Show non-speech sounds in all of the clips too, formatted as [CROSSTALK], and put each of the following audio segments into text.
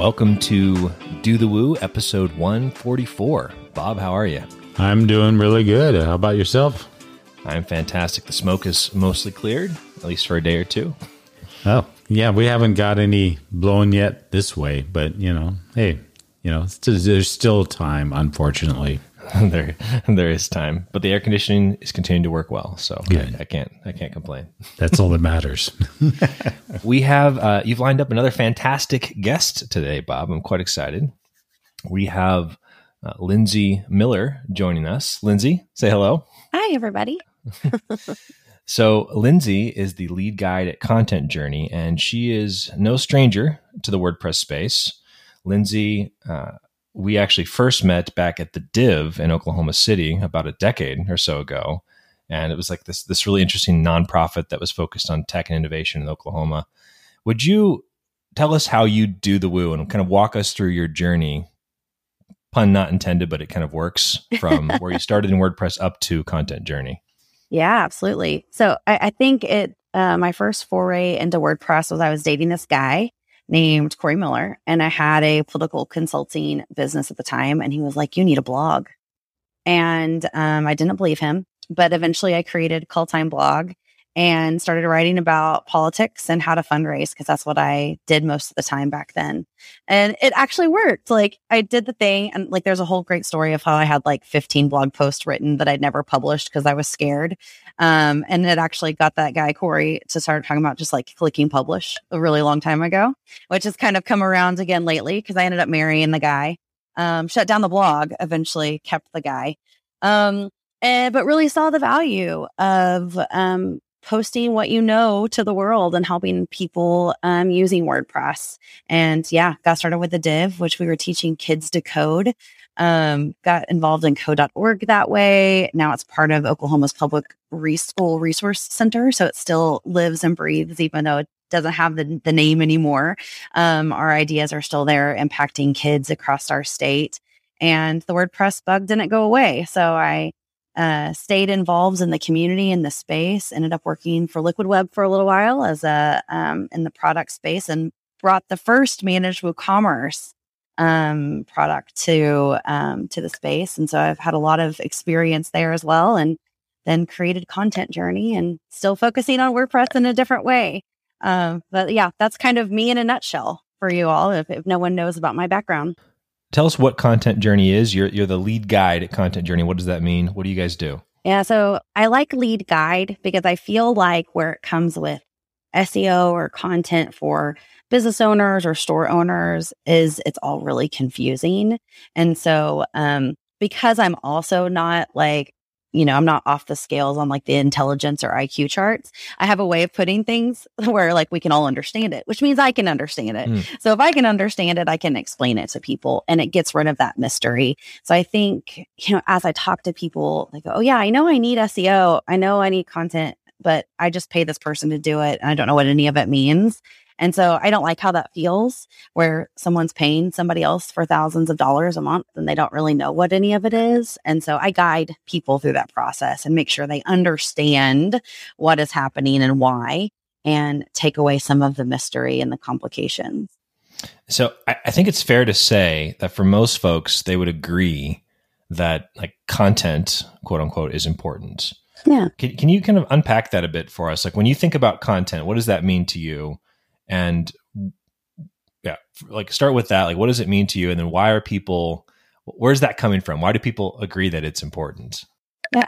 Welcome to Do the Woo, episode 144. Bob, how are you? I'm doing really good. How about yourself? I'm fantastic. The smoke is mostly cleared, at least for a day or two. Oh, yeah, we haven't got any blown yet this way, but you know, hey, you know, there's still time, unfortunately. [LAUGHS] there, there is time, but the air conditioning is continuing to work well, so I, I, can't, I can't complain. That's all that matters. [LAUGHS] we have, uh, you've lined up another fantastic guest today, Bob. I'm quite excited. We have uh, Lindsey Miller joining us. Lindsey, say hello. Hi, everybody. [LAUGHS] so, Lindsey is the lead guide at Content Journey, and she is no stranger to the WordPress space. Lindsey, uh, we actually first met back at the Div in Oklahoma City about a decade or so ago, and it was like this this really interesting nonprofit that was focused on tech and innovation in Oklahoma. Would you tell us how you do the woo and kind of walk us through your journey? Pun not intended, but it kind of works from [LAUGHS] where you started in WordPress up to Content Journey. Yeah, absolutely. So I, I think it uh, my first foray into WordPress was I was dating this guy named Corey Miller, and I had a political consulting business at the time, and he was like, "You need a blog," and um, I didn't believe him, but eventually I created Call Time Blog, and started writing about politics and how to fundraise because that's what I did most of the time back then. And it actually worked. Like I did the thing and like there's a whole great story of how I had like 15 blog posts written that I'd never published because I was scared. Um, and it actually got that guy Corey to start talking about just like clicking publish a really long time ago, which has kind of come around again lately because I ended up marrying the guy. Um, shut down the blog, eventually kept the guy. Um, and, but really saw the value of um, posting what you know to the world and helping people um, using WordPress. And yeah, got started with the div, which we were teaching kids to code. Um, got involved in code.org that way. Now it's part of Oklahoma's public re- school resource center. So it still lives and breathes, even though it doesn't have the, the name anymore. Um, our ideas are still there impacting kids across our state. And the WordPress bug didn't go away. So I uh, stayed involved in the community in the space. Ended up working for Liquid Web for a little while as a um, in the product space, and brought the first managed WooCommerce um, product to um, to the space. And so I've had a lot of experience there as well, and then created Content Journey, and still focusing on WordPress in a different way. Um, but yeah, that's kind of me in a nutshell for you all. If, if no one knows about my background. Tell us what Content Journey is. You're you're the lead guide at Content Journey. What does that mean? What do you guys do? Yeah, so I like lead guide because I feel like where it comes with SEO or content for business owners or store owners is it's all really confusing. And so um because I'm also not like you know, I'm not off the scales on like the intelligence or IQ charts. I have a way of putting things [LAUGHS] where like we can all understand it, which means I can understand it. Mm. So if I can understand it, I can explain it to people and it gets rid of that mystery. So I think, you know, as I talk to people, like, oh yeah, I know I need SEO. I know I need content, but I just pay this person to do it. And I don't know what any of it means. And so I don't like how that feels where someone's paying somebody else for thousands of dollars a month and they don't really know what any of it is. And so I guide people through that process and make sure they understand what is happening and why and take away some of the mystery and the complications. So I, I think it's fair to say that for most folks, they would agree that like content, quote unquote, is important. Yeah. Can, can you kind of unpack that a bit for us? Like when you think about content, what does that mean to you? And yeah like start with that like what does it mean to you? And then why are people where's that coming from? Why do people agree that it's important?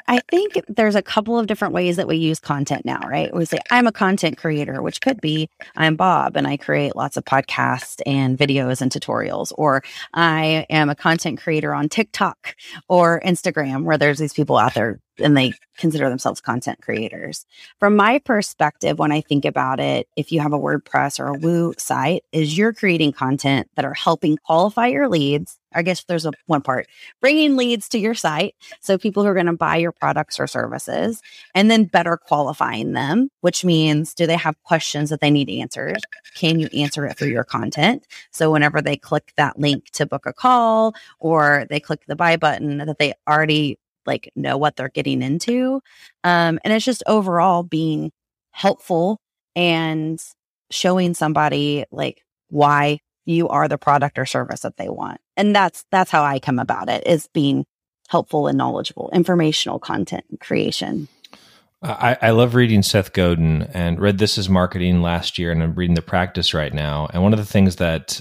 I think there's a couple of different ways that we use content now, right? We say, I'm a content creator, which could be I'm Bob and I create lots of podcasts and videos and tutorials, or I am a content creator on TikTok or Instagram, where there's these people out there and they consider themselves content creators. From my perspective, when I think about it, if you have a WordPress or a Woo site, is you're creating content that are helping qualify your leads. I guess there's a one part bringing leads to your site. So people who are going to buy your products or services and then better qualifying them, which means do they have questions that they need answered? Can you answer it through your content? So whenever they click that link to book a call or they click the buy button that they already like know what they're getting into. Um, and it's just overall being helpful and showing somebody like why you are the product or service that they want. And that's that's how I come about it is being helpful and knowledgeable, informational content creation. I, I, love reading Seth Godin and read This is Marketing last year, and I'm reading The Practice right now. And one of the things that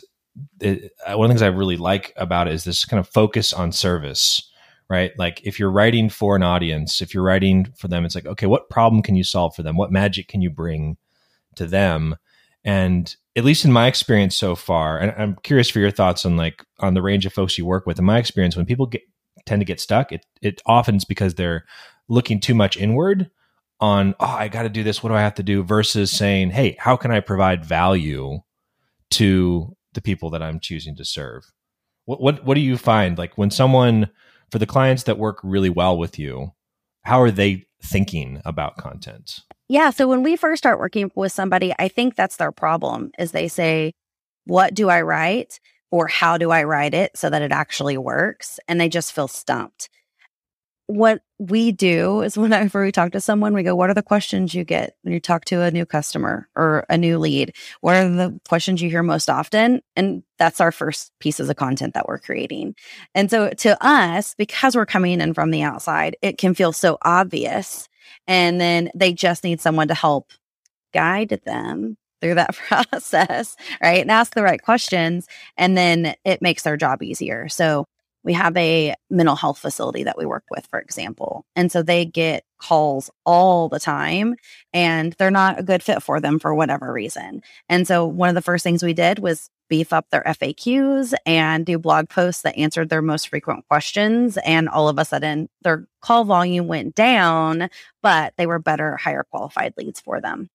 it, uh, one of the things I really like about it is this kind of focus on service, right? Like if you're writing for an audience, if you're writing for them, it's like, okay, what problem can you solve for them? What magic can you bring to them? And at least in my experience so far, and I'm curious for your thoughts on like on the range of folks you work with. In my experience, when people get tend to get stuck, it it often is because they're looking too much inward on, oh, I got to do this. What do I have to do? Versus saying, hey, how can I provide value to the people that I'm choosing to serve? What what what do you find like when someone for the clients that work really well with you? How are they thinking about content? Yeah. So when we first start working with somebody, I think that's their problem is they say, what do I write? Or how do I write it so that it actually works? And they just feel stumped what we do is [LAUGHS] whenever we talk to someone, we go, What are the questions you get when you talk to a new customer or a new lead? What are the questions you hear most often? And that's our first pieces of content that we're creating. And so to us, because we're coming in from the outside, it can feel so obvious. And then they just need someone to help guide them through that [LAUGHS] process, right? And ask the right questions. And then it makes their job easier. So we have a mental health facility that we work with, for example. And so they get calls all the time and they're not a good fit for them for whatever reason. And so one of the first things we did was beef up their FAQs and do blog posts that answered their most frequent questions. And all of a sudden, their call volume went down, but they were better, higher qualified leads for them.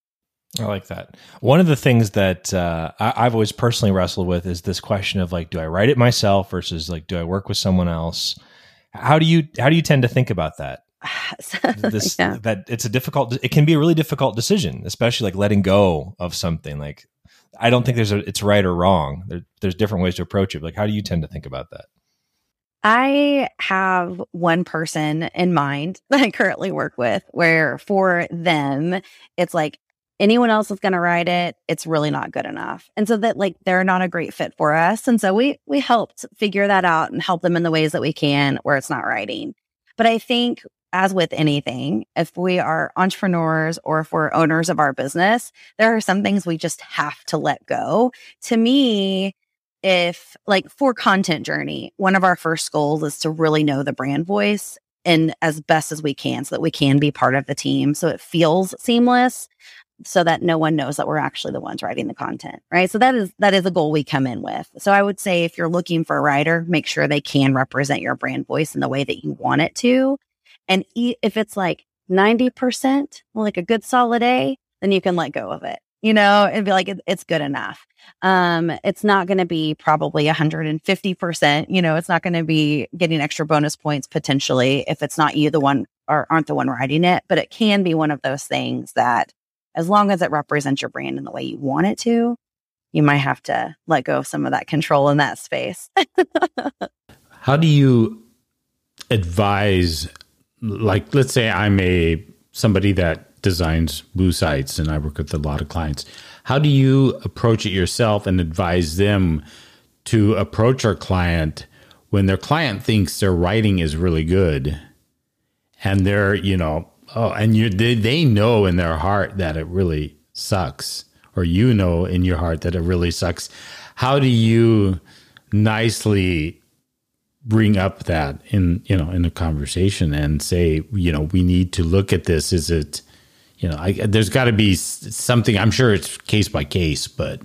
I like that. One of the things that uh, I, have always personally wrestled with is this question of like, do I write it myself versus like, do I work with someone else? How do you how do you tend to think about that? [LAUGHS] this yeah. that it's a difficult. It can be a really difficult decision, especially like letting go of something. Like, I don't think there's a it's right or wrong. There, there's different ways to approach it. Like, how do you tend to think about that? I have one person in mind [LAUGHS] that I currently work with where for them, it's like anyone else is going to write it it's really not good enough. And so that like they're not a great fit for us. And so we we helped figure that out and help them in the ways that we can where it's not writing but i think as with anything if we are entrepreneurs or if we're owners of our business there are some things we just have to let go. To me if like for content journey one of our first goals is to really know the brand voice and as best as we can so that we can be part of the team so it feels seamless so that no one knows that we're actually the ones writing the content right? So that is that is a goal we come in with. So i would say if you're looking for a writer make sure they can represent your brand voice in the way that you want it to. And if it's like 90% like a good solid a then you can let go of it you know and be like it's good enough. Um it's not going to be probably 150% you know it's not going to be getting extra bonus points potentially if it's not you the one or aren't the one writing it but it can be one of those things that as long as it represents your brand in the way you want it to, you might have to let go of some of that control in that space. [LAUGHS] How do you advise like let's say I'm a somebody that designs Woo sites and I work with a lot of clients. How do you approach it yourself and advise them to approach our client when their client thinks their writing is really good and they're, you know, Oh, and you they, they know in their heart that it really sucks, or you know in your heart that it really sucks. How do you nicely bring up that in you know in a conversation and say you know we need to look at this? Is it you know I, there's got to be something. I'm sure it's case by case, but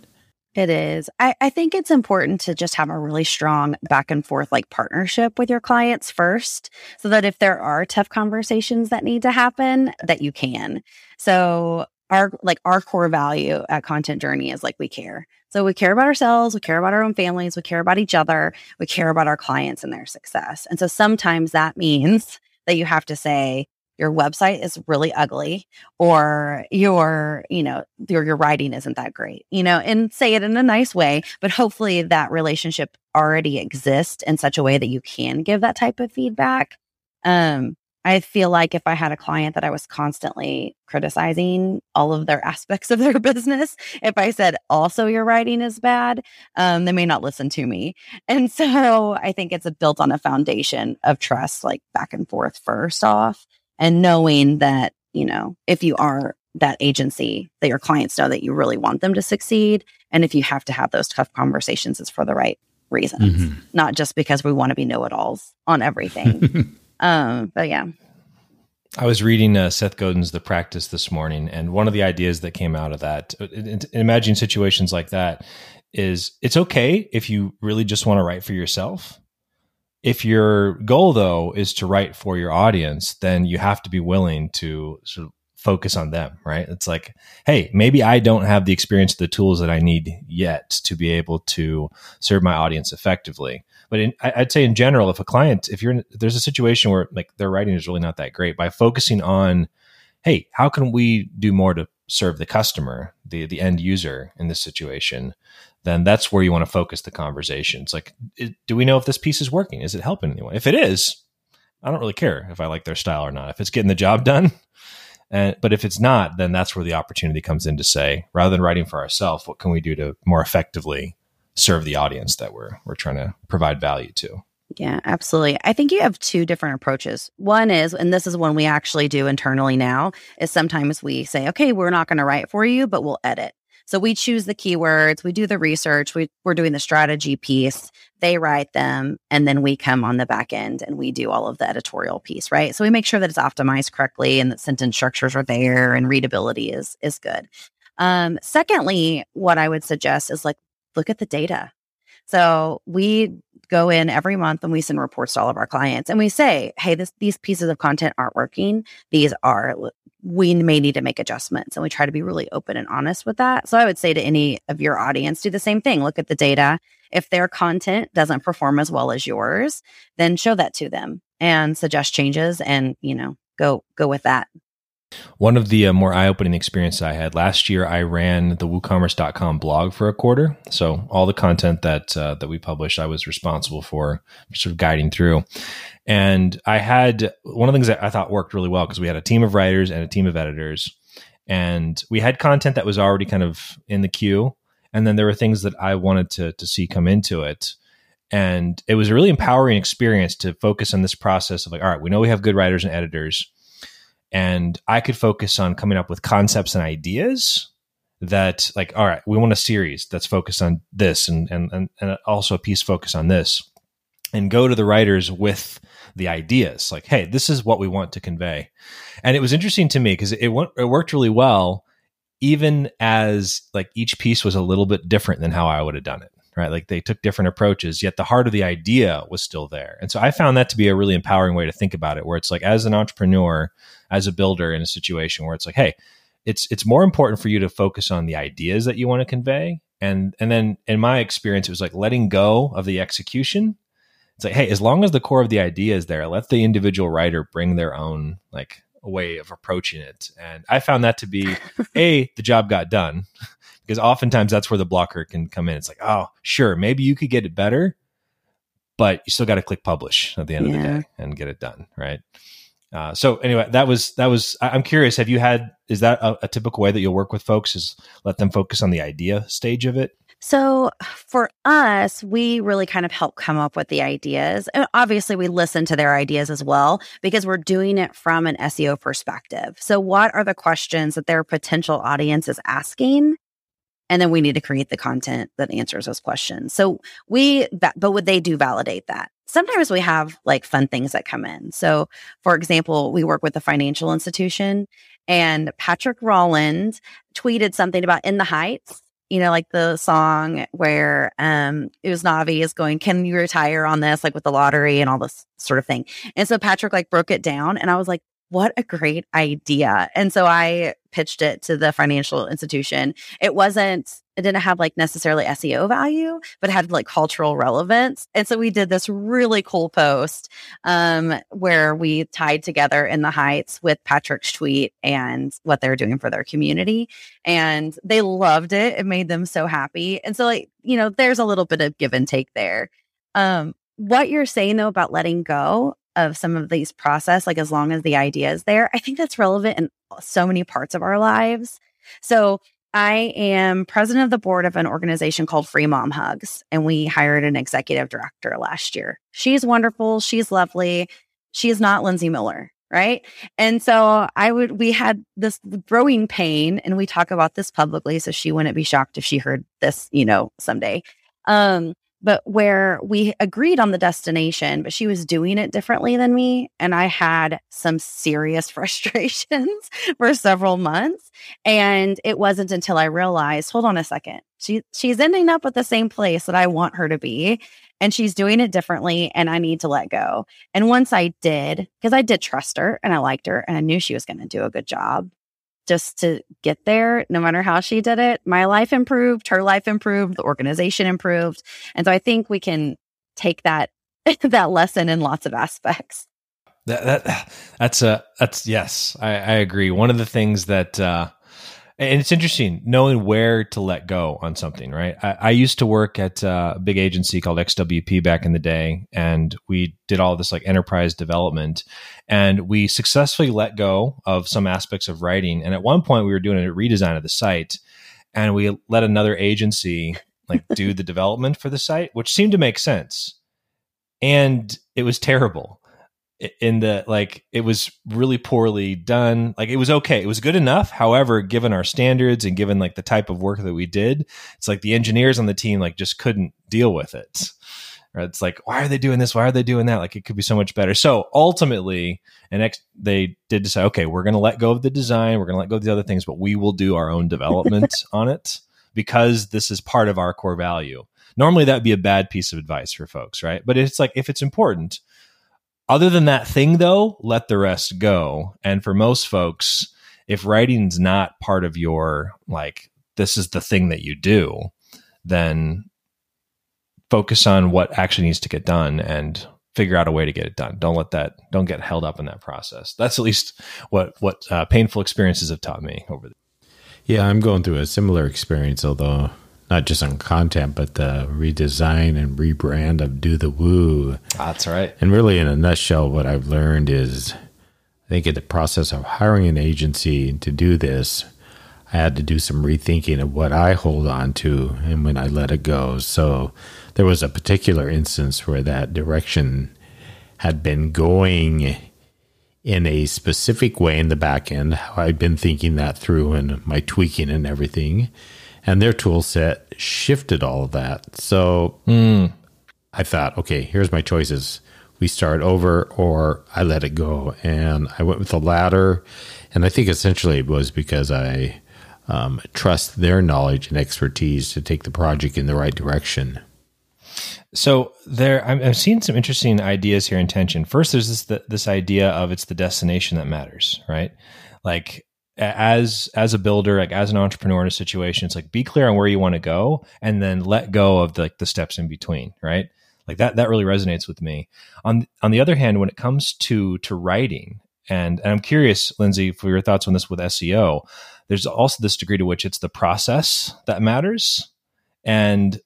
it is. I, I think it's important to just have a really strong back and forth like partnership with your clients first so that if there are tough conversations that need to happen, that you can. So our like our core value at Content Journey is like we care. So we care about ourselves, we care about our own families, we care about each other, we care about our clients and their success. And so sometimes that [LAUGHS] means that you have to say, your website is really ugly or your you know your your writing isn't that great you know and say it in a nice way but hopefully that relationship already exists in such a way that you can give that type of feedback um I feel like if I had a client that I was constantly criticizing all of their [LAUGHS] aspects of their business, if I said also your writing is bad, um, they may not listen to me. And so I think it's built on a foundation of trust, like back and forth first off, and knowing that, you know, if you are that agency, that your clients know that you really want them to succeed. And if you have to have those tough conversations, it's for the right reasons, mm-hmm. not just because we want to be know it alls on everything. [LAUGHS] um, but yeah. I was reading uh, Seth Godin's The Practice this morning, and one of the ideas that came out of that, uh, imagine situations like that, is it's okay if you really just want to write for yourself. If your goal, though, is to write for your audience, then you have to be willing to sort of focus on them, right? It's like, hey, maybe I don't have the experience, the tools that I need yet to be able to serve my audience effectively. But in, I'd say in general, if a client, if you're in, there's a situation where like their writing is really not that great, by focusing on, hey, how can we do more to serve the customer, the the end user in this situation, then that's where you want to focus the conversation. It's like, do we know if this piece is working? Is it helping anyone? If it is, I don't really care if I like their style or not. If it's getting the job done, [LAUGHS] and, but if it's not, then that's where the opportunity comes in to say, rather than writing for ourselves, what can we do to more effectively serve the audience that we're we're trying to provide value to? Yeah, absolutely. I think you have two different approaches. One is, and this is one we actually do internally now, is sometimes we say, okay, we're not going to write for you, but we'll edit. So we choose the keywords, we do the research, we, we're doing the strategy piece, they write them, and then we come on the back end and we do all of the editorial piece, right? So we make sure that it's optimized correctly and that sentence structures are there and readability is is good. Um, secondly, what I would suggest is like look at the data. So we go in every month and we send reports to all of our clients and we say, hey, this, these pieces of content aren't working. These are we may need to make adjustments and we try to be really open and honest with that. So I would say to any of your audience, do the same thing. Look at the data. If their content doesn't perform as well as yours, then show that to them and suggest changes and, you know, go go with that. One of the uh, more eye opening experiences I had last year, I ran the WooCommerce.com blog for a quarter. So all the content that uh, that we published, I was responsible for sort of guiding through. And I had one of the things that I thought worked really well because we had a team of writers and a team of editors. And we had content that was already kind of in the queue. And then there were things that I wanted to, to see come into it. And it was a really empowering experience to focus on this process of like, all right, we know we have good writers and editors and I could focus on coming up with concepts and ideas that like all right we want a series that's focused on this and and and, and also a piece focused on this. And go to the writers with the ideas like hey this is what we want to convey. And it was interesting to me because it, went, it worked really well even as like each piece was a little bit different than how i would have done it right? Like they took different approaches yet the heart of the idea was still there. And so i found that to be a really empowering way to think about it where it's like as an entrepreneur as a builder in a situation where it's like, hey, it's it's more important for you to focus on the ideas that you want to convey. And and then in my experience, it was like letting go of the execution. It's like, hey, as long as the core of the idea is there, let the individual writer bring their own like way of approaching it. And I found that to be [LAUGHS] a the job got done because oftentimes that's where the blocker can come in. It's like, oh, sure, maybe you could get it better, but you still got to click publish at the end yeah. of the day and get it done, right? Uh, so anyway, that was that was. I'm curious. Have you had? Is that a, a, typical way that you'll work with folks? Is let them focus on the idea stage of it? So for us, we really kind of help come up with the ideas. And obviously, we listen to their ideas as well because we're doing it from an SEO perspective. So, what are the questions that their potential audience is asking? And then we need to create the content that answers those questions. So we, but would they do validate that? Sometimes we have like fun things that come in. So, for example, we work with a financial institution and Patrick Rauland tweeted something about In the Heights you know, like the song where um Usnavi is going, Can you retire on this? Like with the lottery and all this sort of thing. And so Patrick like broke it down and I was like, what a great idea. And so I pitched it to the financial institution. It wasn't, it didn't have like necessarily SEO value, but it had like cultural relevance. And so we did this really cool post um, where we tied together in the heights with Patrick's tweet and what they're doing for their community. And they loved it. It made them so happy. And so, like, you know, there's a little bit of give and take there. Um, what you're saying though about letting go, of some of these process, like as long as the idea is there, I think that's relevant in so many parts of our lives. So I am president of the board of an organization called Free Mom Hugs, and we hired an executive director last year. She's wonderful. She's lovely. She is not Lindsey Miller, right? And so I would, we had this growing pain, and we talk about this publicly, so she wouldn't be shocked if she heard this, you know, someday. Um, but where we agreed on the destination, but she was doing it differently than me. And I had some serious [LAUGHS] frustrations for several months. And it wasn't until I realized, hold on a second, she, she's ending up at the same place that I want her to be. And she's doing it differently. And I need to let go. And once I did, because I did trust her and I liked her and I knew she was going to do a good job, just to get there, no matter how she did it. My life improved, her life improved, the organization improved. And so I think we can take that [LAUGHS] that lesson in lots of aspects. That, that [SIGHS] that's a that's yes, I, I agree. One of the things that uh and it's interesting knowing where to let go on something, right? I, I used to work at a big agency called XWP back in the day, and we did all this like enterprise development, and we successfully let go of some aspects of writing. And at one point, we were doing a redesign of the site, and we let another agency like do the development for the site, which seemed to make sense, and it was terrible in the like it was really poorly done. Like it was okay. It was good enough. However given our standards and given like the type of work that we did it's like the engineers on the team like just couldn't deal with it. Right? it's like why are they doing this? Why are they doing that? Like it could be so much better. So ultimately and ex- they did decide okay we're going to let go of the design. We're going to let go of the other things but we will do our own development [LAUGHS] on it because this is part of our core value. Normally that would be a bad piece of advice for folks right? But it's like if it's important other than that thing, though, let the rest go. And for most folks, if writing's not part of your, like, this is the thing that you do, then focus on what actually needs to get done and figure out a way to get it done. Don't let that, don't get held up in that process. That's at least what, what uh, painful experiences have taught me over the yeah, I'm going through a similar experience, although not just on content, but the redesign and rebrand of Do the Woo. That's right. And really, in a nutshell, what I've learned is I think in the process of hiring an agency to do this, I had to do some rethinking of what I hold on to and when I let it go. So there was a particular instance where that direction had been going in a specific way in the back end, how I'd been thinking that through and my tweaking and everything and their tool set shifted all of that. So mm. I thought, okay, here's my choices. We start over or I let it go. And I went with the latter. And I think essentially it was because I um, trust their knowledge and expertise to take the project in the right direction. So there, I'm, I'm seeing some interesting ideas here in tension. First, there's this this idea of it's the destination that matters, right? Like as as a builder like as an entrepreneur in a situation it's like be clear on where you want to go and then let go of the, like the steps in between right? Like that that really resonates with me. On on the other hand when it comes to to writing and, and i'm curious lindsey for your thoughts on this with seo there's also this degree to which it's the process that matters and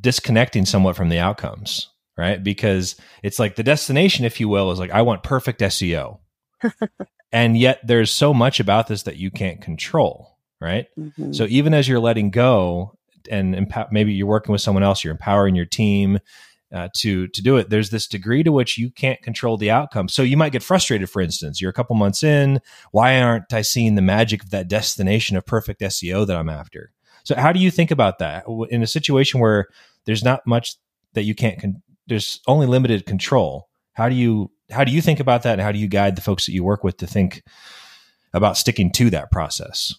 disconnecting somewhat from the outcomes right? Because it's like the destination if you will is like i want perfect seo [LAUGHS] and yet there's so much about this that you can't control right? Mm-hmm. so even as you're letting go and maybe you're working with someone else you're empowering your team uh, to to do it there's this degree to which you can't control the outcome. So you might get frustrated for instance. You're a couple months in. Why aren't i seeing the magic of that destination of perfect seo that i'm after? So how do you think about that? In a situation where there's not much that you can't con- there's only limited control how do you how do you think about that and how do you guide the folks that you work with to think about sticking to that process?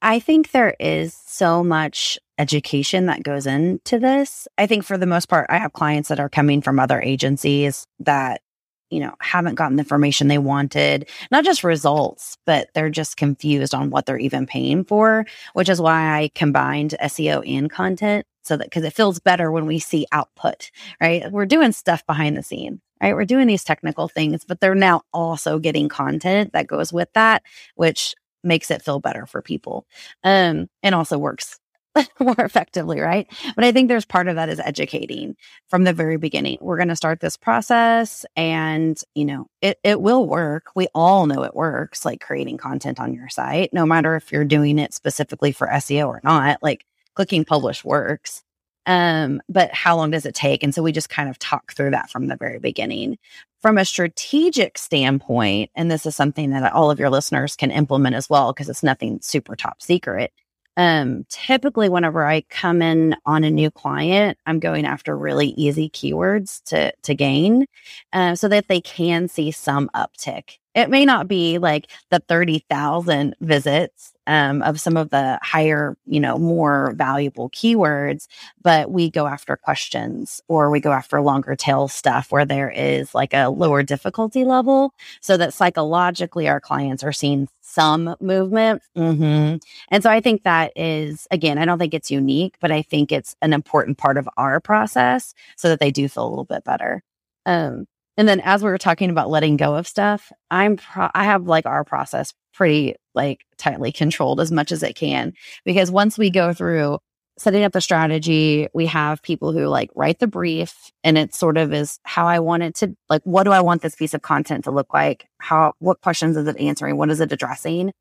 I think there is so much education that goes into this. I think for the most part i have clients that are coming from other agencies that you know haven't gotten the information they wanted not just results but they're just confused on what they're even paying for which is why i combined seo and content so that because it feels better when we see output right? We're doing stuff behind the scene right? We're doing these technical things, but they're now also getting content that goes with that, which makes it feel better for people. Um, and also works [LAUGHS] more effectively, right? But I think there's part of that is educating from the very beginning. We're going to start this process and, you know, it, it will work. We all know it works, like creating content on your site, no matter if you're doing it specifically for SEO or not, like clicking publish works. Um, but how long does it take? And so we just kind of talk through that from the very beginning. From a strategic standpoint, and this is something that all of your listeners can implement as well, because it's nothing super top secret um, typically, whenever I come in on a new client, I'm going after really easy keywords to to gain, uh, so that they can see some uptick. It may not be like the thirty thousand visits um, of some of the higher, you know, more valuable keywords, but we go after questions or we go after longer tail stuff where there is like a lower difficulty level, so that psychologically our clients are seeing some movement. Mm-hmm. And so I think that is, again, I don't think it's unique, but I think it's an important part of our process so that they do feel a little bit better. Um, and then as we were talking about letting go of stuff, I'm pro- I have like our process pretty like tightly controlled as much as it can because once we go through setting up the strategy, we have people who like write the brief and it sort of is how I want it to like what do I want this piece of content to look like? How what questions is it answering? What is it addressing?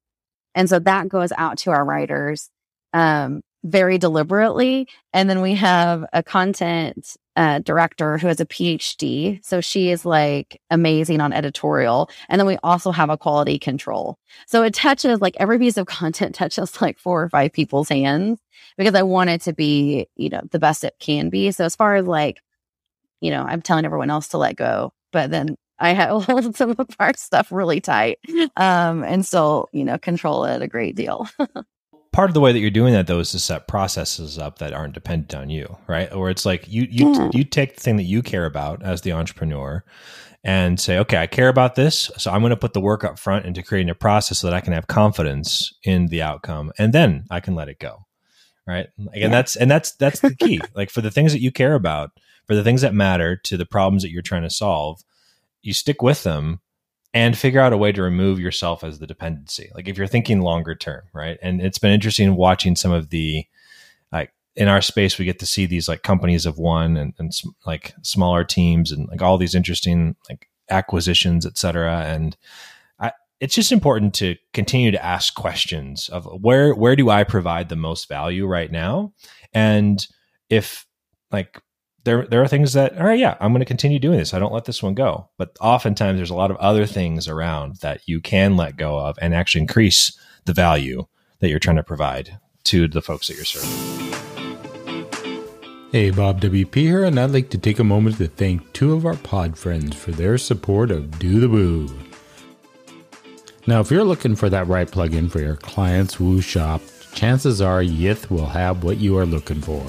And so that goes out to our writers um very deliberately. And then we have a content uh, director who has a PhD. So she is like amazing on editorial. And then we also have a quality control. So it touches like every piece of content [LAUGHS] touches like four or five people's hands because I want it to be, you know, the best it can be. So as far as like, you know, I'm telling everyone else to let go, but then I hold [LAUGHS] some of our stuff really tight um, and still, you know, control it a great deal. [LAUGHS] part of the way that you're doing that though is to set processes up that aren't dependent on you, right? Or it's like you you yeah. you take the thing that you care about as the entrepreneur and say, okay, I care about this, so I'm going to put the work up front into creating a process so that I can have confidence in the outcome, and then I can let it go, right? And yeah. that's and that's that's the key. [LAUGHS] like for the things that you care about, for the things that matter to the problems that you're trying to solve, you stick with them and figure out a way to remove yourself as the dependency. Like if you're thinking longer term, right? And it's been interesting watching some of the like in our space, we get to see these like companies of one and, and like smaller teams and like all these interesting like acquisitions, et cetera. And I, it's just important to continue to ask questions of where where do I provide the most value right now, and if like there there are things that all right yeah i'm going to continue doing this i don't let this one go but oftentimes there's a lot of other things around that you can let go of and actually increase the value that you're trying to provide to the folks that you're serving Hey, Bob WP here, and I'd like to take a moment to thank two of our pod friends for their support of Do the Woo. Now, if you're looking for that right plugin for your client's Woo shop, chances are Yith will have what you are looking for.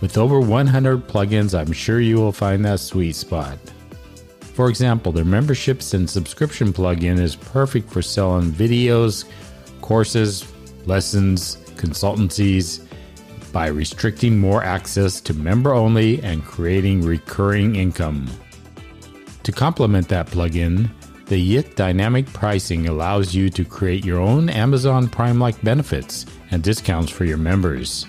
With over 100 plugins, I'm sure you will find that sweet spot. For example, their memberships and subscription plugin is perfect for selling videos, courses, lessons, consultancies by restricting more access to member only and creating recurring income. To complement that plugin, the Yith dynamic pricing allows you to create your own Amazon Prime like benefits and discounts for your members.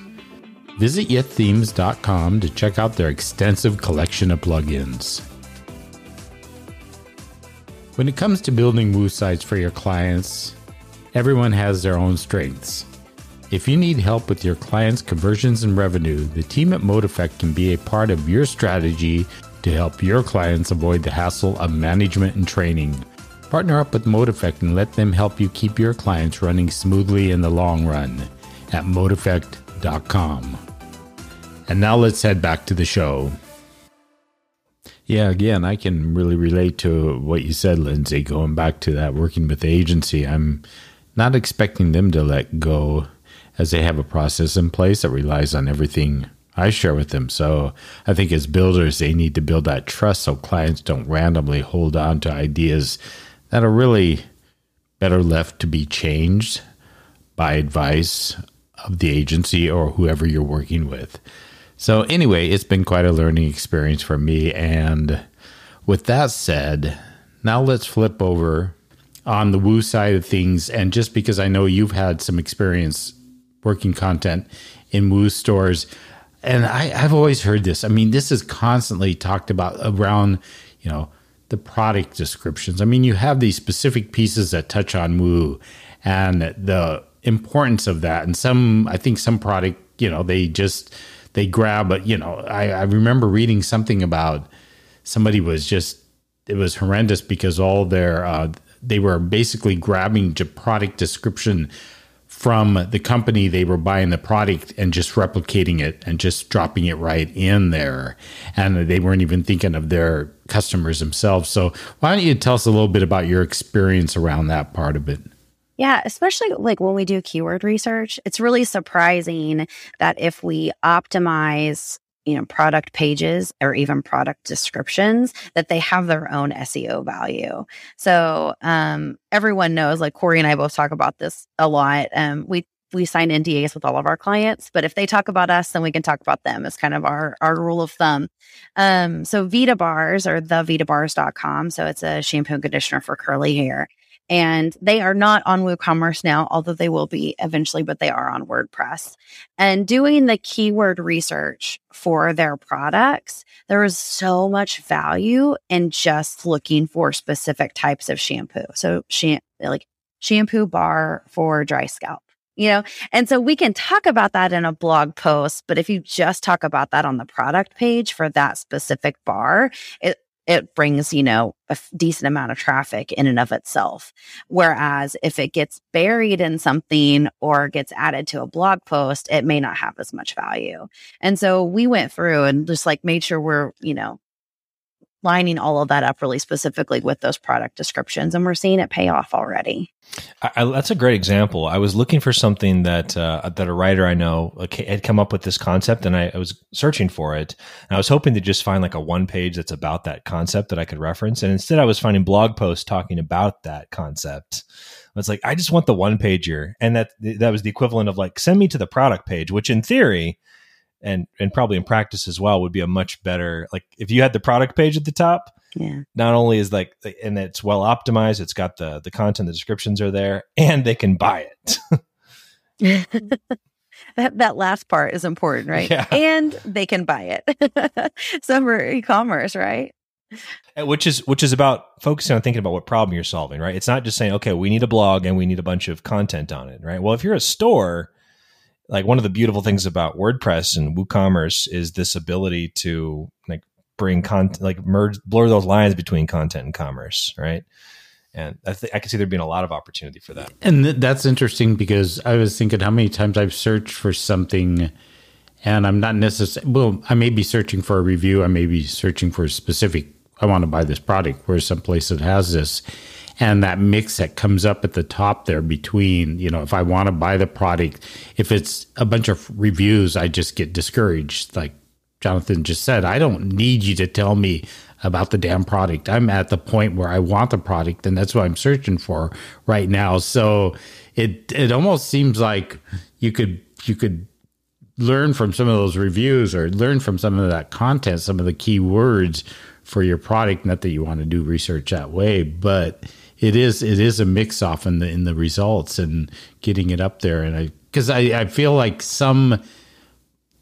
Visit yithemes.com to check out their extensive collection of plugins. When it comes to building Woo sites for your clients, everyone has their own strengths. If you need help with your clients' conversions and revenue, the team at Motifect can be a part of your strategy to help your clients avoid the hassle of management and training. Partner up with Motifect and let them help you keep your clients running smoothly in the long run at motifect.com. And now let's head back to the show. Yeah, again, I can really relate to what you said, Lindsey, going back to that working with the agency. I'm not expecting them to let go as they have a process in place that relies on everything I share with them. So I think as builders, they need to build that trust so clients don't randomly hold on to ideas that are really better left to be changed by advice of the agency or whoever you're working with. So, anyway, it's been quite a learning experience for me. And with that said, now let's flip over on the woo side of things. And just because I know you've had some experience working content in Woo stores. And I, I've always heard this. I mean, this is constantly talked about around, you know, the product descriptions. I mean, you have these specific pieces that touch on Woo and the importance of that. And some, I think some product, you know, they just, they grab, but you know, I, I remember reading something about somebody was just, it was horrendous because all their, uh, they were basically grabbing the product description from the company they were buying the product and just replicating it and just dropping it right in there. And they weren't even thinking of their customers themselves. So, why don't you tell us a little bit about your experience around that part of it? Yeah, especially like when we do keyword research, it's really surprising that if we optimize you know product pages or even product descriptions that they have their own seo value so um, everyone knows like corey and i both talk about this a lot um, we we sign NDAs with all of our clients, but if they talk about us, then we can talk about them. It's kind of our, our rule of thumb. Um, so Vita bars or the vitabars.com. So it's a shampoo and conditioner for curly hair and they are not on WooCommerce now, although they will be eventually, but they are on WordPress. And doing the keyword research for their products, there is so much value in just looking for specific types of shampoo. So, sham- like shampoo bar for dry scalp. You know, and so we can talk about that in a blog post, but if you just talk about that on the product page for that specific bar, it it brings, you know, a f- decent amount of traffic in and of itself. Whereas if it gets buried in something or gets added to a blog post, it may not have as much value. And so we went through and just like made sure we're, you know, lining all of that up really specifically with those product descriptions and we're seeing it pay off already. I, I, that's a great example. I was looking for something that uh, that a writer i know had come up with this concept and I, I, was searching for it. And i was hoping to just find like a one page that's about that concept that i could reference. And instead i was finding blog posts talking about that concept. I was like i just want the one pager. And that that was the equivalent of like send me to the product page which in theory and and probably in practice as well would be a much better like if you had the product page at the top yeah. not only is like and it's well optimized it's got the the content the descriptions are there and they can buy it. [LAUGHS] [LAUGHS] That that last part is important right? Yeah. and they can buy it. [LAUGHS] So for e-commerce right? Uh, which is which is about focusing on thinking about what problem you're solving right? It's not just saying okay we need a blog and we need a bunch of content on it right? Well if you're a store like one of the beautiful things about WordPress and WooCommerce is this ability to like bring content, like merge, blur those lines between content and commerce, right? And I, th- I can see there being a lot of opportunity for that. And th- that's interesting because I was thinking how many times I've searched for something and I'm not necessarily, well, I may be searching for a review. I may be searching for a specific, I want to buy this product. Where's some place that has this? And that mix that comes up at the top there between you know if i want to buy the product if it's a bunch of reviews i just get discouraged. Like jonathan just said i don't need you to tell me about the damn product. I'm at the point where i want the product and that's what i'm searching for right now. So it it almost seems like you could you could learn from some of those reviews or learn from some of that content some of the key words for your product not that you want to do research that way but it is it is a mix off in the in the results and getting it up there. And I because I, I feel like some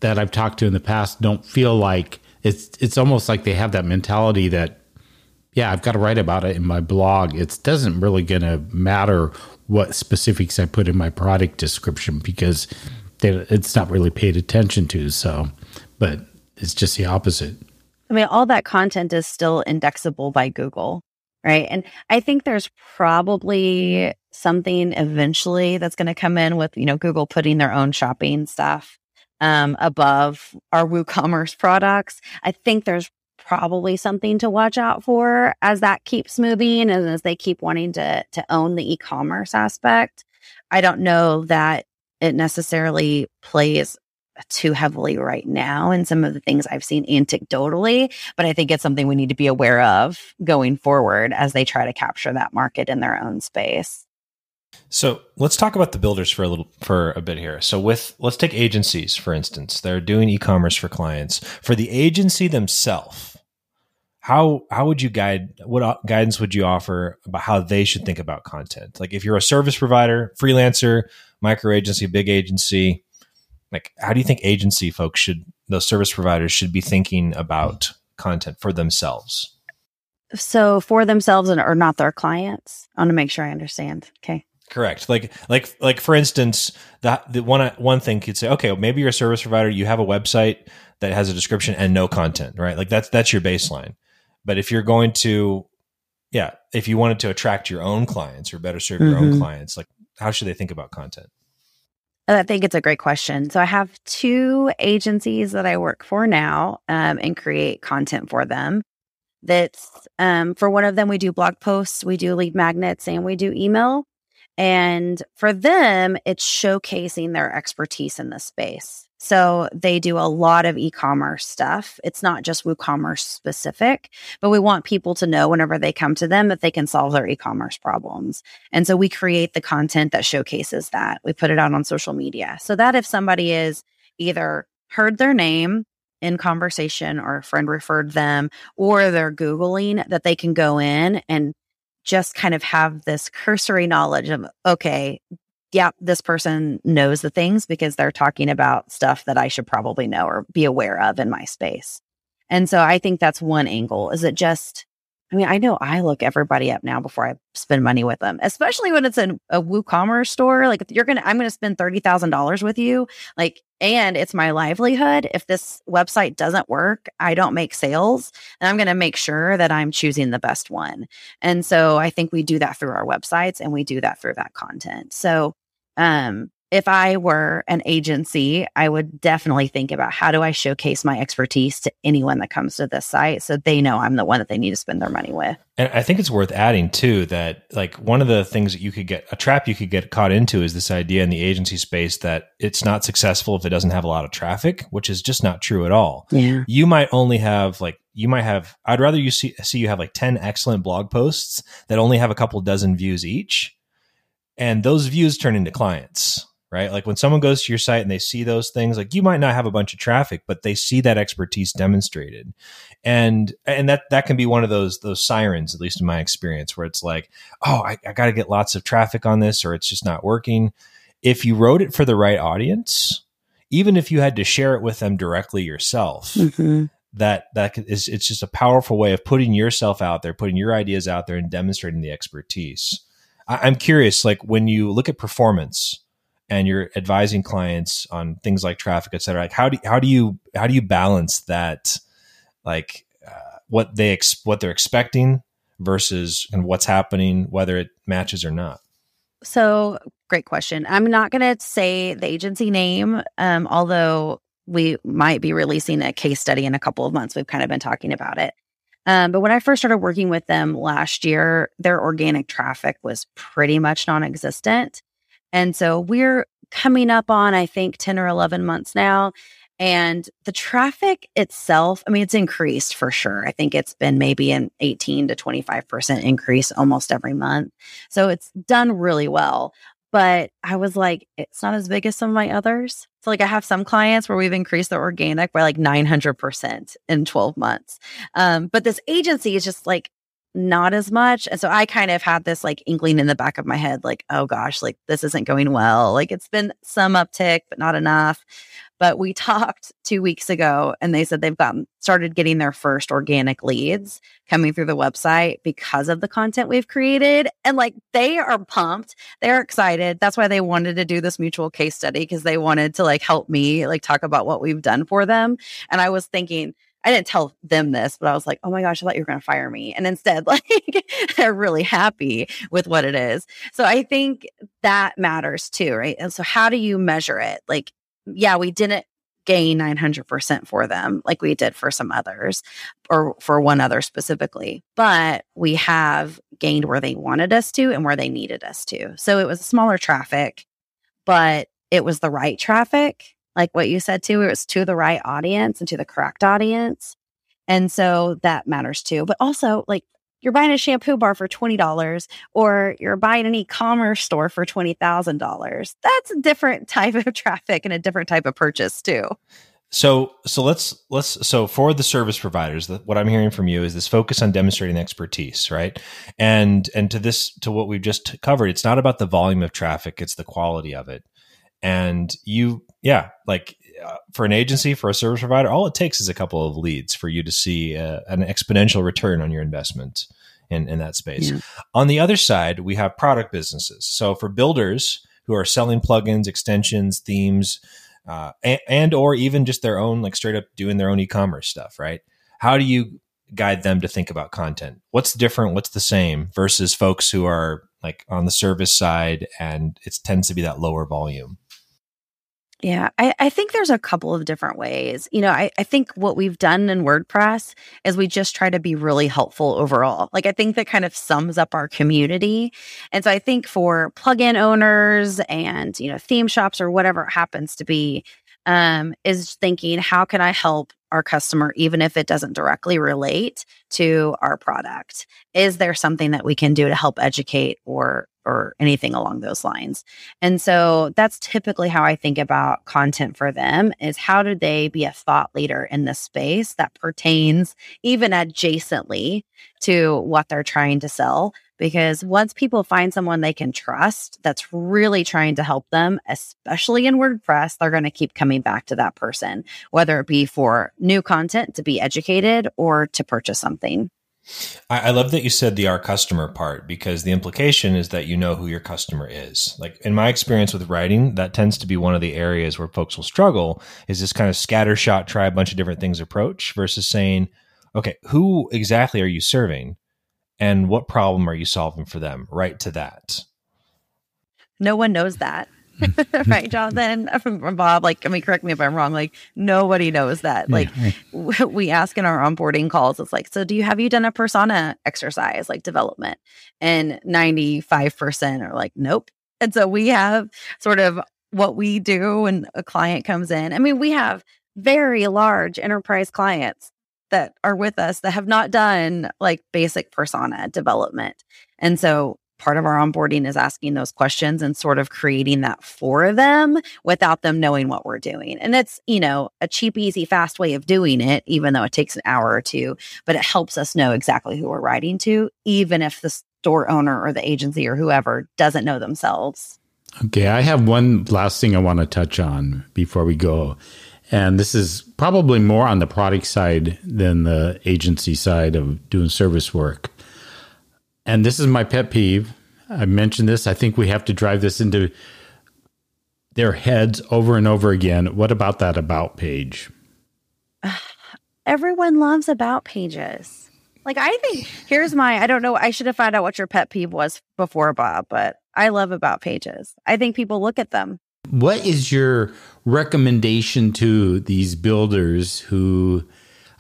that I've talked to in the past don't feel like it's it's almost like they have that mentality that yeah I've got to write about it in my blog. It doesn't really to matter what specifics I put in my product description because they, it's not really paid attention to. So, but it's just the opposite. I mean, all that content is still indexable by Google right? And I think there's probably something eventually that's going to come in with, you know, Google putting their own shopping stuff um, above our WooCommerce products. I think there's probably something to watch out for as that keeps moving and as they keep wanting to to own the e-commerce aspect. I don't know that it necessarily plays too heavily right now in some of the things I've seen anecdotally, but I think it's something we need to be aware of going forward as they try to capture that market in their own space. So let's talk about the builders for a little for a bit here. So with let's take agencies for instance. They're doing e-commerce for clients. For the agency themselves, how how would you guide what uh, guidance would you offer about how they should think about content? Like if you're a service provider, freelancer, micro agency, big agency. Like, how do you think agency folks should, those service providers should be thinking about content for themselves? So for themselves and or not their clients. I want to make sure I understand. Okay. Correct. Like like like for instance, that the one one thing could say, okay, maybe you're a service provider, you have a website that has a description and no content, right? Like that's that's your baseline. But if you're going to yeah, if you wanted to attract your own clients or better serve your mm-hmm. own clients, like how should they think about content? I think it's a great question. So I have two agencies that I work for now um, and create content for them. That's um, for one of them, we do blog posts, we do lead magnets, and we do email. And for them, it's showcasing their expertise in this space. So they do a lot of e commerce stuff. It's not just WooCommerce specific, but we want people to know whenever they come to them that they can solve their e commerce problems. And so we create the content that showcases that. We put it out on social media so that if somebody is either heard their name in conversation or a friend referred them or they're Googling, that they can go in and just kind of have this cursory knowledge of, okay, yeah, this person knows the things because they're talking about stuff that I should probably know or be aware of in my space. And so I think that's one angle. Is it just I mean, I know I look everybody up now before I spend money with them, especially when it's in a WooCommerce store. Like you're gonna, I'm gonna spend thirty thousand dollars with you, like, and it's my livelihood. If this website doesn't work, I don't make sales, and I'm gonna make sure that I'm choosing the best one. And so I think we do that through our websites, and we do that through that content. So, um, if I were an agency, I would definitely think about how do I showcase my expertise to anyone that comes to this site so they know I'm the one that they need to spend their money with. And I think it's worth adding too that like one of the things that you could get a trap you could get caught into is this idea in the agency space that it's not successful if it doesn't have a lot of traffic, which is just not true at all. Yeah. You might only have like you might have I'd rather you see see you have like 10 excellent blog posts that only have a couple dozen views each and those views turn into clients right? Like when someone goes to your site and they see those things, like you might not have a bunch of traffic, but they see that expertise demonstrated. And and that that can be one of those those sirens, at least in my experience, where it's like, oh, I, I got to get lots of traffic on this, or it's just not working. If you wrote it for the right audience, even if you had to share it with them directly yourself, mm-hmm. that that is it's just a powerful way of putting yourself out there, putting your ideas out there, and demonstrating the expertise. I, I'm curious, like when you look at performance and you're advising clients on things like traffic, et cetera, like how do how do you how do you balance that, like uh, what they ex- what they're expecting versus and what's happening, whether it matches or not? So, great question. I'm not going to say the agency name, um, although we might be releasing a case study in a couple of months. We've kind of been talking about it. Um, but when I first started working with them last year, their organic traffic was pretty much non existent. And so we're coming up on, I think, 10 or 11 months now. And the traffic itself, I mean, it's increased for sure. I think it's been maybe an 18 to 25% increase almost every month. So it's done really well. But I was like, it's not as big as some of my others. So, like, I have some clients where we've increased the organic by like 900% in 12 months. Um, but this agency is just like, not as much. And so I kind of had this like inkling in the back of my head, like, oh gosh, like this isn't going well. Like it's been some uptick, but not enough. But we [LAUGHS] talked two weeks ago and they said they've gotten started getting their first organic leads coming through the website because of the content we've created. And like they are pumped. They're excited. That's why they wanted to do this mutual case study because they wanted to like help me like talk about what we've done for them. And I was thinking, I didn't tell them this, but I was like, oh my gosh, I thought you were going to fire me. And instead, [LAUGHS] like, they're really happy with what it is. So I think that matters too, right? And so, how do you measure it? Like, yeah, we didn't gain 900% for them like we did for some others or for one other specifically, but we have gained where they wanted us to and where they needed us to. So it was smaller traffic, but it was the right traffic like what you said too, it was to the right audience and to the correct audience. And so that matters too. But also, like, you're buying a shampoo bar for $20 or you're buying an e-commerce store for $20,000. That's a different [LAUGHS] type of traffic and a different type of purchase too. So, so let's let's so for the service providers, the, what I'm hearing from you is this focus on demonstrating expertise, right? And and to this to what we've just covered, it's not about the volume of traffic; it's the quality of it. and you yeah like for an agency for a service provider all it takes is a couple of leads for you to see uh, an exponential return on your investment in, in that space. Yeah. on the other side we have product businesses. So for builders who are selling plugins extensions themes uh, and, and or even just their own like straight up doing their own e-commerce stuff right? How do you guide them to think about content? What's different? What's the same versus folks who are like on the service side and it tends to be that lower volume yeah, I, I, think there's a couple of different ways. You know, I, I think what we've done in WordPress is we just try to be really helpful overall. Like, I think that kind of sums up our community. And so I think for plugin owners and, you know, theme shops or whatever it happens to be, um, is thinking, how can I help our customer, even if it doesn't directly relate to our product? Is there something that we can do to help educate or or anything along those lines. And so that's typically how I think about content for them is how do they be a thought leader in this space that pertains even adjacently to what they're trying to sell because once people find someone they can trust that's really trying to help them, especially in WordPress, they're going to keep coming back to that person, whether it be for new content to be educated or to purchase something. I, I love that you said the our customer part because the implication is that you know who your customer is. Like in my experience with writing, that tends to be one of the areas where folks will struggle is this kind of scattershot, try a bunch of different things approach versus saying, okay, who exactly are you serving? And what problem are you solving for them? Right to that. No one knows that. [LAUGHS] right, Jonathan [LAUGHS] from Bob. Like, I mean, correct me if I'm wrong. Like, nobody knows that. Like, yeah. [LAUGHS] we ask in our onboarding calls, it's like, so do you have you done a persona exercise, like development? And 95% are like, nope. And so we have sort of what we do when a client comes in. I mean, we have very large enterprise clients that are with us that have not done like basic persona development. And so part of our onboarding is asking those questions and sort of creating that for them without them knowing what we're doing. And it's, you know, a cheap, easy, fast way of doing it, even though it takes an hour or two, but it helps us know exactly who we're writing to, even if the store owner or the agency or whoever doesn't know themselves. Okay. I have one last thing I want to touch on before we go. And this is probably more on the product side than the agency side of doing service work and this is my pet peeve. I mentioned this. I think we have to drive this into their heads over and over again. What about that about page? [SIGHS] Everyone loves about pages. Like I think here's my I don't know I should have found out what your pet peeve was before Bob, but I love about pages. I think people look at them. What is your recommendation to these builders who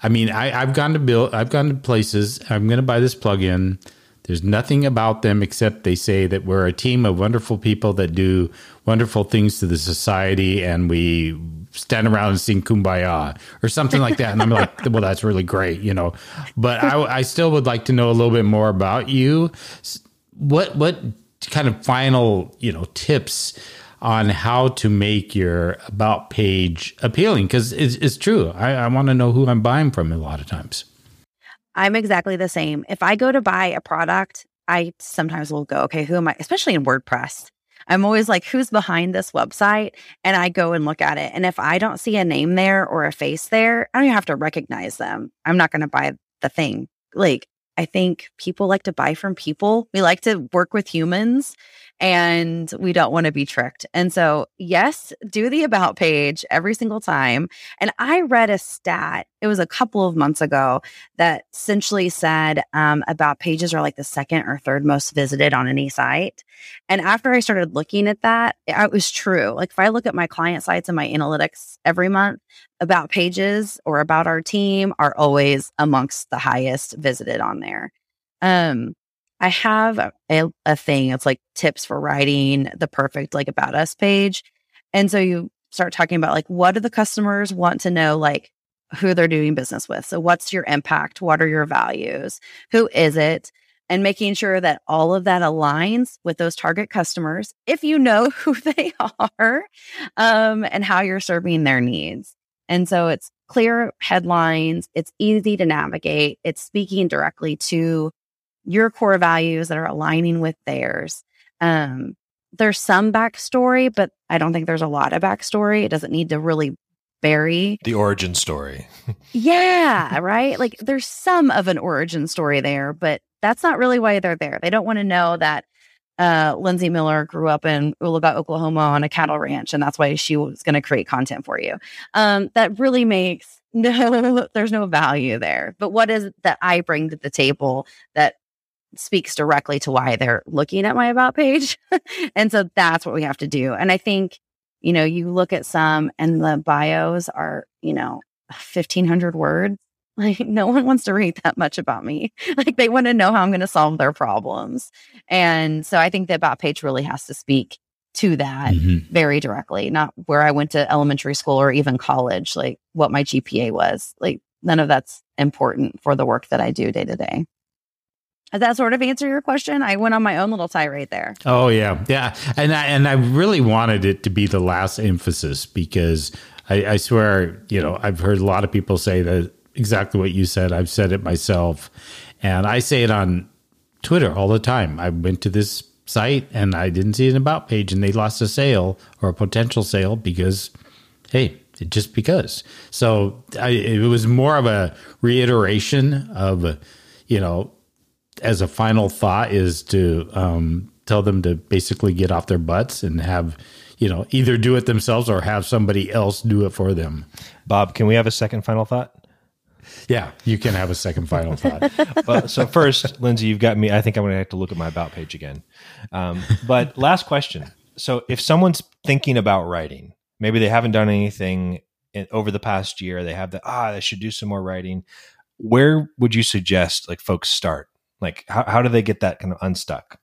I mean, I, have gone to build I've gone to places, I'm gonna buy this plugin there's nothing about them except they say that we're a team of wonderful people that do wonderful things to the society and we stand around and sing kumbaya or something like that. And I'm like, [LAUGHS] well, that's really great, you know. But I, I still would like to know a little bit more about you. What what kind of final, you know, tips on how to make your about page appealing? Because it's, it's true. I, I want to know who I'm buying from a lot of times. I'm exactly the same. If I go to buy a product, I sometimes will go, okay, who am I? Especially in WordPress. I'm always like, who's behind this website? And I go and look at it. And if I don't see a name there or a face there, I don't even have to recognize them. I'm not going to buy the thing. Like, I think people like to buy from people. We like to work with humans and we don't want to be tricked. And so, yes, do the about page every single time. And I read a stat, it was a couple of months ago, that essentially said um, about pages are like the second or third most visited on any site. And after I started looking at that, it was true. Like if I look at my client sites and my analytics every month, about pages or about our team are always amongst the highest visited on there. Um, I have a, a thing. It's like tips for writing the perfect like about us page. And so you start talking about like what do the customers want to know like who they're doing business with. So what's your impact? What are your values? Who is it? And making sure that all of that aligns with those target customers if you know [LAUGHS] who they are um, and how you're serving their needs. And so it's clear headlines, it's easy to navigate, it's speaking directly to your core values that are aligning with theirs. Um, there's some backstory, but I don't think there's a lot of backstory. It doesn't need to really bury the origin story. yeah, [LAUGHS] right. Like there's some of an origin story there, but that's not really why they're there. They don't want to know that uh, Lindsey Miller grew up in Oologah, Oklahoma on a cattle ranch, and that's why she was going to create content for you. Um, that really makes [LAUGHS] no, there's no value there. But what is that I bring to the table that speaks directly to why they're looking at my about page. [LAUGHS] and so that's what we have to do. And I think, you know, you look at some and the bios are, you know, 1500 words. [LAUGHS] Like no one wants to read that much about me. [LAUGHS] Like they want to know how I'm going to solve their problems. And so I think the about page really has to speak to that mm-hmm. very directly, not where I went to elementary school or even college, like what my GPA was. Like none of that's important for the work that I do day to day. Does that sort of answer your question? I went on my own little tirade there. Oh yeah, yeah, and I, and I really wanted it to be the last emphasis because I, I swear, you know, I've heard a lot of people say that exactly what you said. I've said it myself, and I say it on Twitter all the time. I went to this site and I didn't see an about page, and they lost a sale or a potential sale because, hey, just because. So I, it was more of a reiteration of, you know, as a final thought is to um, tell them to basically get off their butts and have you know either do it themselves or have somebody else do it for them. Bob can we have a second final thought? Yeah you can have a second final thought. [LAUGHS] Well so first lindsey you've got me. I think i'm going to have to look at my about page again. Um, but last question. So if someone's thinking about writing maybe they haven't done anything in, over the past year they have the ah i should do some more writing. Where would you suggest like folks start like, how, how do they get that kind of unstuck?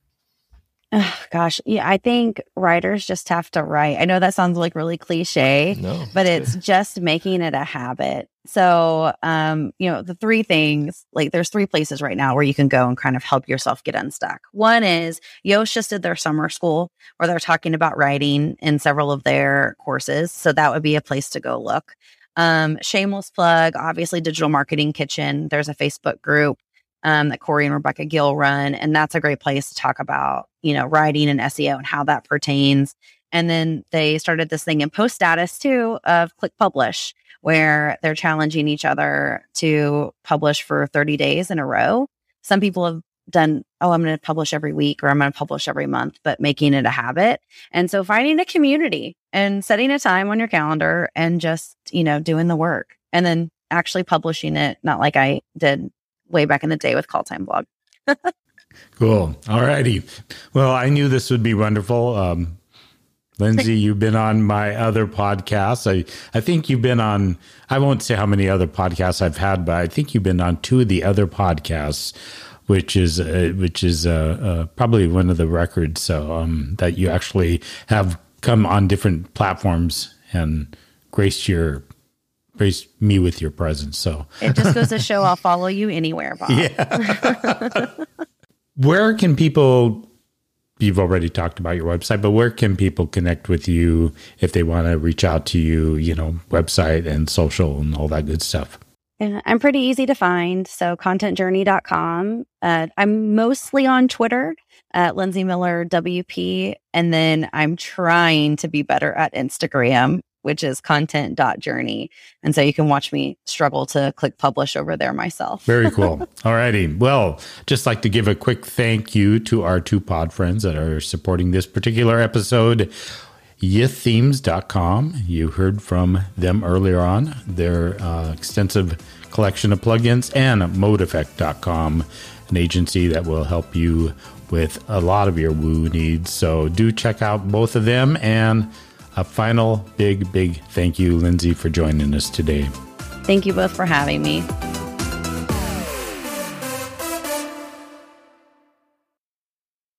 Oh, gosh, yeah, I think writers just have to write. I know that sounds like really cliche, no, but it's good. just making it a habit. So, um, you know, the three things like there's three places right now where you can go and kind of help yourself get unstuck. One is Yoast just did their summer school where they're talking about writing in several of their courses. So that would be a place to go look. Um, shameless plug, obviously, Digital Marketing Kitchen. There's a Facebook group um, that Corey and Rebecca Gill run. And that's a great place to talk about, you know, writing and SEO and how that pertains. And then they started this thing in post status too of click publish, where they're challenging each other to publish for 30 days in a row. Some people have done, oh, I'm going to publish every week or I'm going to publish every month, but making it a habit. And so finding a community and setting a time on your calendar and just, you know, doing the work and then actually publishing it, not like I did way back in the day with Call Time Blog. [LAUGHS] cool. All righty. Well, I knew this would be wonderful. Um, Lindsey, you've been on my other podcasts. I, I think you've been on, I won't say how many other podcasts I've had, but I think you've been on two of the other podcasts, which is, uh, which is uh, uh, probably one of the records so, um, that you actually have come on different platforms and graced your grace me with your presence. So it just goes to show I'll follow you anywhere, Bob. Yeah. [LAUGHS] where can people? You've already talked about your website, but where can people connect with you if they want to reach out to you? You know, website and social and all that good stuff. I'm pretty easy to find. So contentjourney.com. Uh, I'm mostly on Twitter at Lindsey Miller WP. And then I'm trying to be better at Instagram which is content.journey. And so you can watch me struggle to click publish over there myself. Very cool. [LAUGHS] All righty. Well, just like to give a quick thank you to our two pod friends that are supporting this particular episode. yithemes.com. You heard from them earlier on, their uh, extensive collection of plugins, and modeeffect.com, an agency that will help you with a lot of your Woo needs. So do check out both of them and a final big, big thank you, Lindsey, for joining us today. Thank you both for having me.